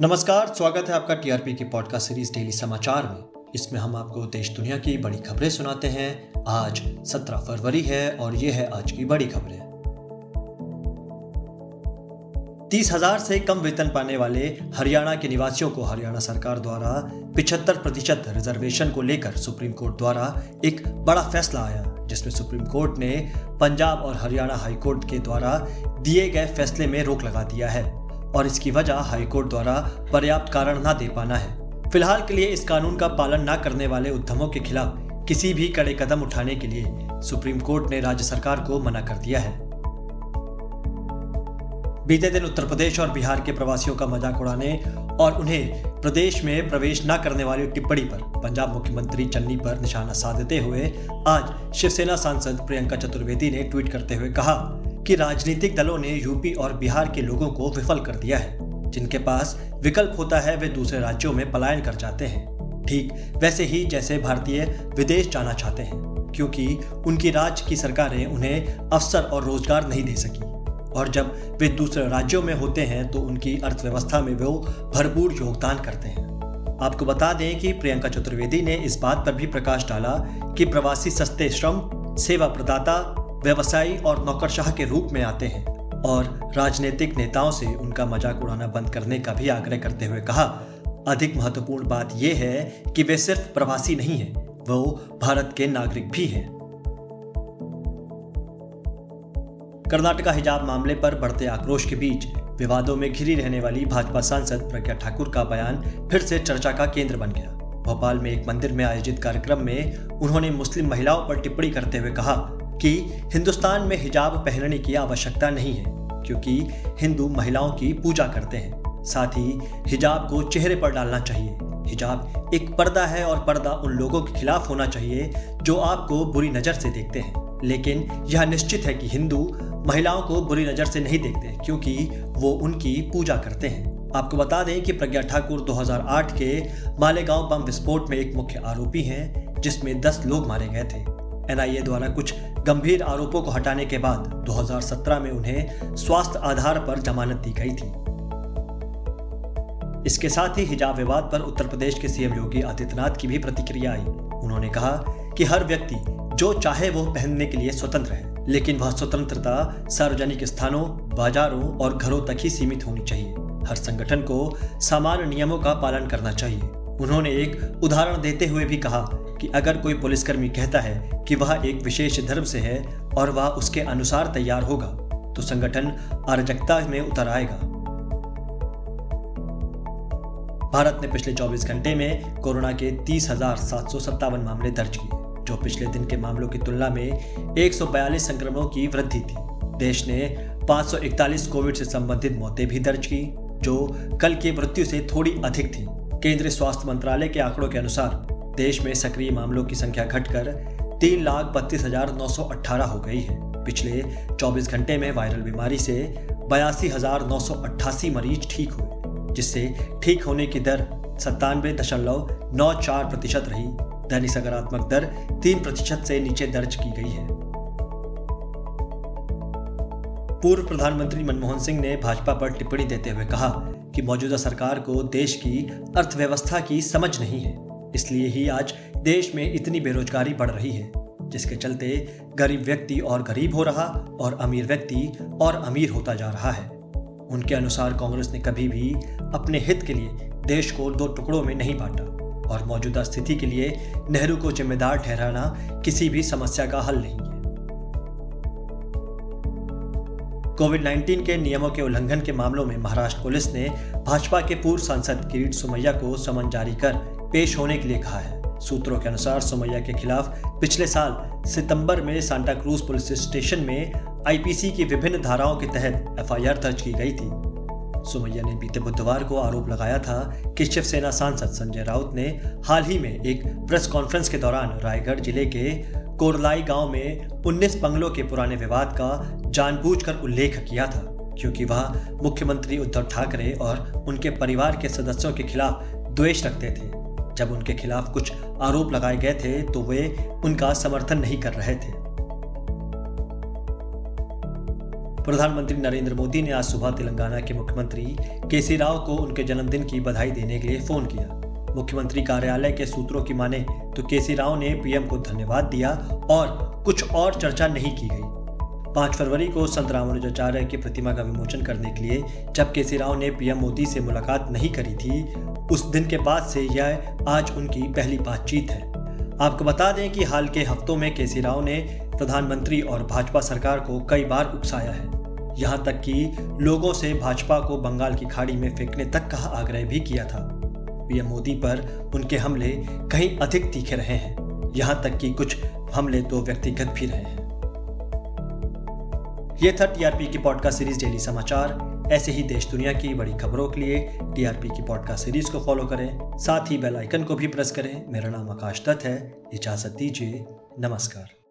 नमस्कार, स्वागत है आपका टीआरपी की पॉडकास्ट सीरीज़ डेली समाचार में। इसमें हम आपको देश दुनिया की बड़ी खबरें सुनाते हैं। आज 17 फरवरी है और ये है आज की बड़ी खबरें। तीस हज़ार से कम वेतन पाने वाले हरियाणा के निवासियों को हरियाणा सरकार द्वारा पिछहत्तर प्रतिशत रिजर्वेशन को लेकर सुप्रीम कोर्ट द्वारा एक बड़ा फैसला आया, जिसमें सुप्रीम कोर्ट ने पंजाब और हरियाणा हाईकोर्ट के द्वारा दिए गए फैसले में रोक लगा दिया है। और इसकी वजह हाईकोर्ट द्वारा पर्याप्त कारण न दे पाना है। फ़िलहाल के लिए इस कानून का पालन न करने वाले उद्यमों के खिलाफ किसी भी कड़े कदम उठाने के लिए सुप्रीम कोर्ट ने राज्य सरकार को मना कर दिया है। बीते दिन उत्तर प्रदेश और बिहार के प्रवासियों का मज़ाक उड़ाने और उन्हें प्रदेश में प्रवेश न करने वाली टिप्पणी पर पंजाब मुख्यमंत्री चन्नी पर निशाना साधते हुए आज शिवसेना सांसद प्रियंका चतुर्वेदी ने ट्वीट करते हुए कहा कि राजनीतिक दलों ने यूपी और बिहार के लोगों को विफल कर दिया है। जिनके पास विकल्प होता है, वे दूसरे राज्यों में पलायन कर जाते हैं। ठीक वैसे ही जैसे भारतीय विदेश जाना चाहते हैं, क्योंकि उनकी राज्य की सरकारें उन्हें अवसर और रोज़गार नहीं दे सकी। और जब वे दूसरे राज्यों में होते हैं तो उनकी अर्थव्यवस्था में वो भरपूर योगदान करते हैं। आपको बता दें कि प्रियंका चतुर्वेदी ने इस बात पर भी प्रकाश डाला कि प्रवासी सस्ते श्रम, सेवा प्रदाता व्यवसायी और नौकरशाह के रूप में आते हैं और राजनीतिक नेताओं से उनका मज़ाक उड़ाना बंद करने का भी आग्रह करते हुए कहा। अधिक महत्वपूर्ण बात यह है कि वे सिर्फ़ प्रवासी नहीं हैं, वो भारत के नागरिक भी हैं। कर्नाटका हिजाब मामले पर बढ़ते आक्रोश के बीच विवादों में घिरी रहने वाली भाजपा सांसद प्रज्ञा ठाकुर का बयान फिर से चर्चा का केंद्र बन गया। भोपाल में एक मंदिर में आयोजित कार्यक्रम में उन्होंने मुस्लिम महिलाओं पर टिप्पणी करते हुए कहा कि हिंदुस्तान में हिजाब पहनने की आवश्यकता नहीं है, क्योंकि हिंदू महिलाओं की पूजा करते हैं। साथ ही हिजाब को चेहरे पर डालना चाहिए। हिजाब एक पर्दा है और पर्दा उन लोगों के खिलाफ होना चाहिए जो आपको बुरी नज़र से देखते हैं। लेकिन यह निश्चित है कि हिंदू महिलाओं को बुरी नज़र से नहीं देखते, क्योंकि वो उनकी पूजा करते हैं। आपको बता दें कि प्रज्ञा ठाकुर 2008 के मालेगांव बम विस्फोट में एक मुख्य आरोपी हैं, जिसमें 10 लोग मारे गए थे। एनआईए द्वारा कुछ गंभीर आरोपों को हटाने के बाद 2017 में उन्हें स्वास्थ्य आधार पर जमानत दी गई थी। इसके साथ ही हिजाब विवाद पर उत्तर प्रदेश के सीएम योगी आदित्यनाथ की भी प्रतिक्रिया आई। उन्होंने कहा कि हर व्यक्ति जो चाहे वो पहनने के लिए स्वतंत्र है, लेकिन वह स्वतंत्रता सार्वजनिक स्थानों, बाजारों और घरों तक ही सीमित होनी चाहिए। हर संगठन को सामान्य नियमों का पालन करना चाहिए। उन्होंने एक उदाहरण देते हुए भी कहा कि अगर कोई पुलिसकर्मी कहता है कि वह एक विशेष धर्म से है और वह उसके अनुसार तैयार होगा तो संगठन अराजकता में उतर आएगा। भारत ने पिछले 24 घंटे में कोरोना के तीस मामले दर्ज किए, जो पिछले दिन के मामलों की तुलना में 142 संक्रमणों की वृद्धि थी। देश ने 541 कोविड से संबंधित मौतें भी दर्ज की, जो कल की मृत्यु से थोड़ी अधिक थी। केंद्रीय स्वास्थ्य मंत्रालय के आंकड़ों के अनुसार देश में सक्रिय मामलों की संख्या घटकर तीन लाख बत्तीस हज़ार नौ सौ अट्ठारह हो गई है। पिछले 24 घंटे में वायरल बीमारी से बयासी हज़ार नौ सौ अट्ठासी मरीज़ ठीक हुए, जिससे ठीक होने की दर सत्तानवे दशमलव नौ चार प्रतिशत रही। दैनिक सकारात्मक दर तीन प्रतिशत से नीचे दर्ज की गई है। पूर्व प्रधानमंत्री मनमोहन सिंह ने भाजपा पर टिप्पणी देते हुए कहा कि मौजूदा सरकार को देश की अर्थव्यवस्था की समझ नहीं है। इसलिए ही आज देश में इतनी बेरोजगारी बढ़ रही है, जिसके चलते गरीब व्यक्ति और गरीब हो रहा और अमीर व्यक्ति और अमीर होता जा रहा है। उनके अनुसार कांग्रेस ने कभी भी अपने हित के लिए देश को दो टुकड़ों में नहीं बांटा और मौजूदा स्थिति के लिए नेहरू को जिम्मेदार ठहराना किसी भी समस्या का हल नहीं है कोविड 19 के नियमों के उल्लंघन के मामलों में महाराष्ट्र पुलिस ने भाजपा के पूर्व सांसद किरीट सुमैया को समन जारी कर पेश होने के लिए कहा है। सूत्रों के अनुसार सोमैया के खिलाफ पिछले साल सितंबर में सांता क्रूज पुलिस स्टेशन में आईपीसी की विभिन्न धाराओं के तहत एफआईआर दर्ज की गई थी। सुमैया ने बीते बुधवार को आरोप लगाया था कि शिवसेना सांसद संजय राउत ने हाल ही में एक प्रेस कॉन्फ्रेंस के दौरान रायगढ़ ज़िले के कोरलाई गाँव में 19 बंगलों के पुराने विवाद का जानबूझकर उल्लेख किया था, क्योंकि वह मुख्यमंत्री उद्धव ठाकरे और उनके परिवार के सदस्यों के खिलाफ द्वेष रखते थे। जब उनके खिलाफ कुछ आरोप लगाए गए थे तो वे उनका समर्थन नहीं कर रहे थे। प्रधानमंत्री नरेंद्र मोदी ने आज सुबह तेलंगाना के मुख्यमंत्री केसी राव को उनके जन्मदिन की बधाई देने के लिए फ़ोन किया। मुख्यमंत्री कार्यालय के सूत्रों की माने तो केसी राव ने पीएम को धन्यवाद दिया और कुछ और चर्चा नहीं की गई। पाँच फरवरी को संत रामानुजाचार्य की प्रतिमा का विमोचन करने के लिए, जब केसी राव ने पीएम मोदी से मुलाकात नहीं करी थी, उस दिन के बाद से यह आज उनकी पहली बातचीत है। आपको बता दें कि हाल के हफ्तों में केसी राव ने प्रधानमंत्री और भाजपा सरकार को कई बार उकसाया है। यहाँ तक कि लोगों से भाजपा को बंगाल की खाड़ी में फेंकने तक का आग्रह भी किया था। पीएम मोदी पर उनके हमले कहीं अधिक तीखे रहे हैं। यहाँ तक कि कुछ हमले तो व्यक्तिगत भी रहे हैं। यह था टीआरपी की पॉडकास्ट सीरीज़ डेली समाचार ऐसे ही देश दुनिया की बड़ी खबरों के लिए टीआरपी की पॉडकास्ट सीरीज़ को फॉलो करें। साथ ही बेल आइकन को भी प्रेस करें। मेरा नाम आकाश दत्त है। इजाज़त दीजिए। नमस्कार।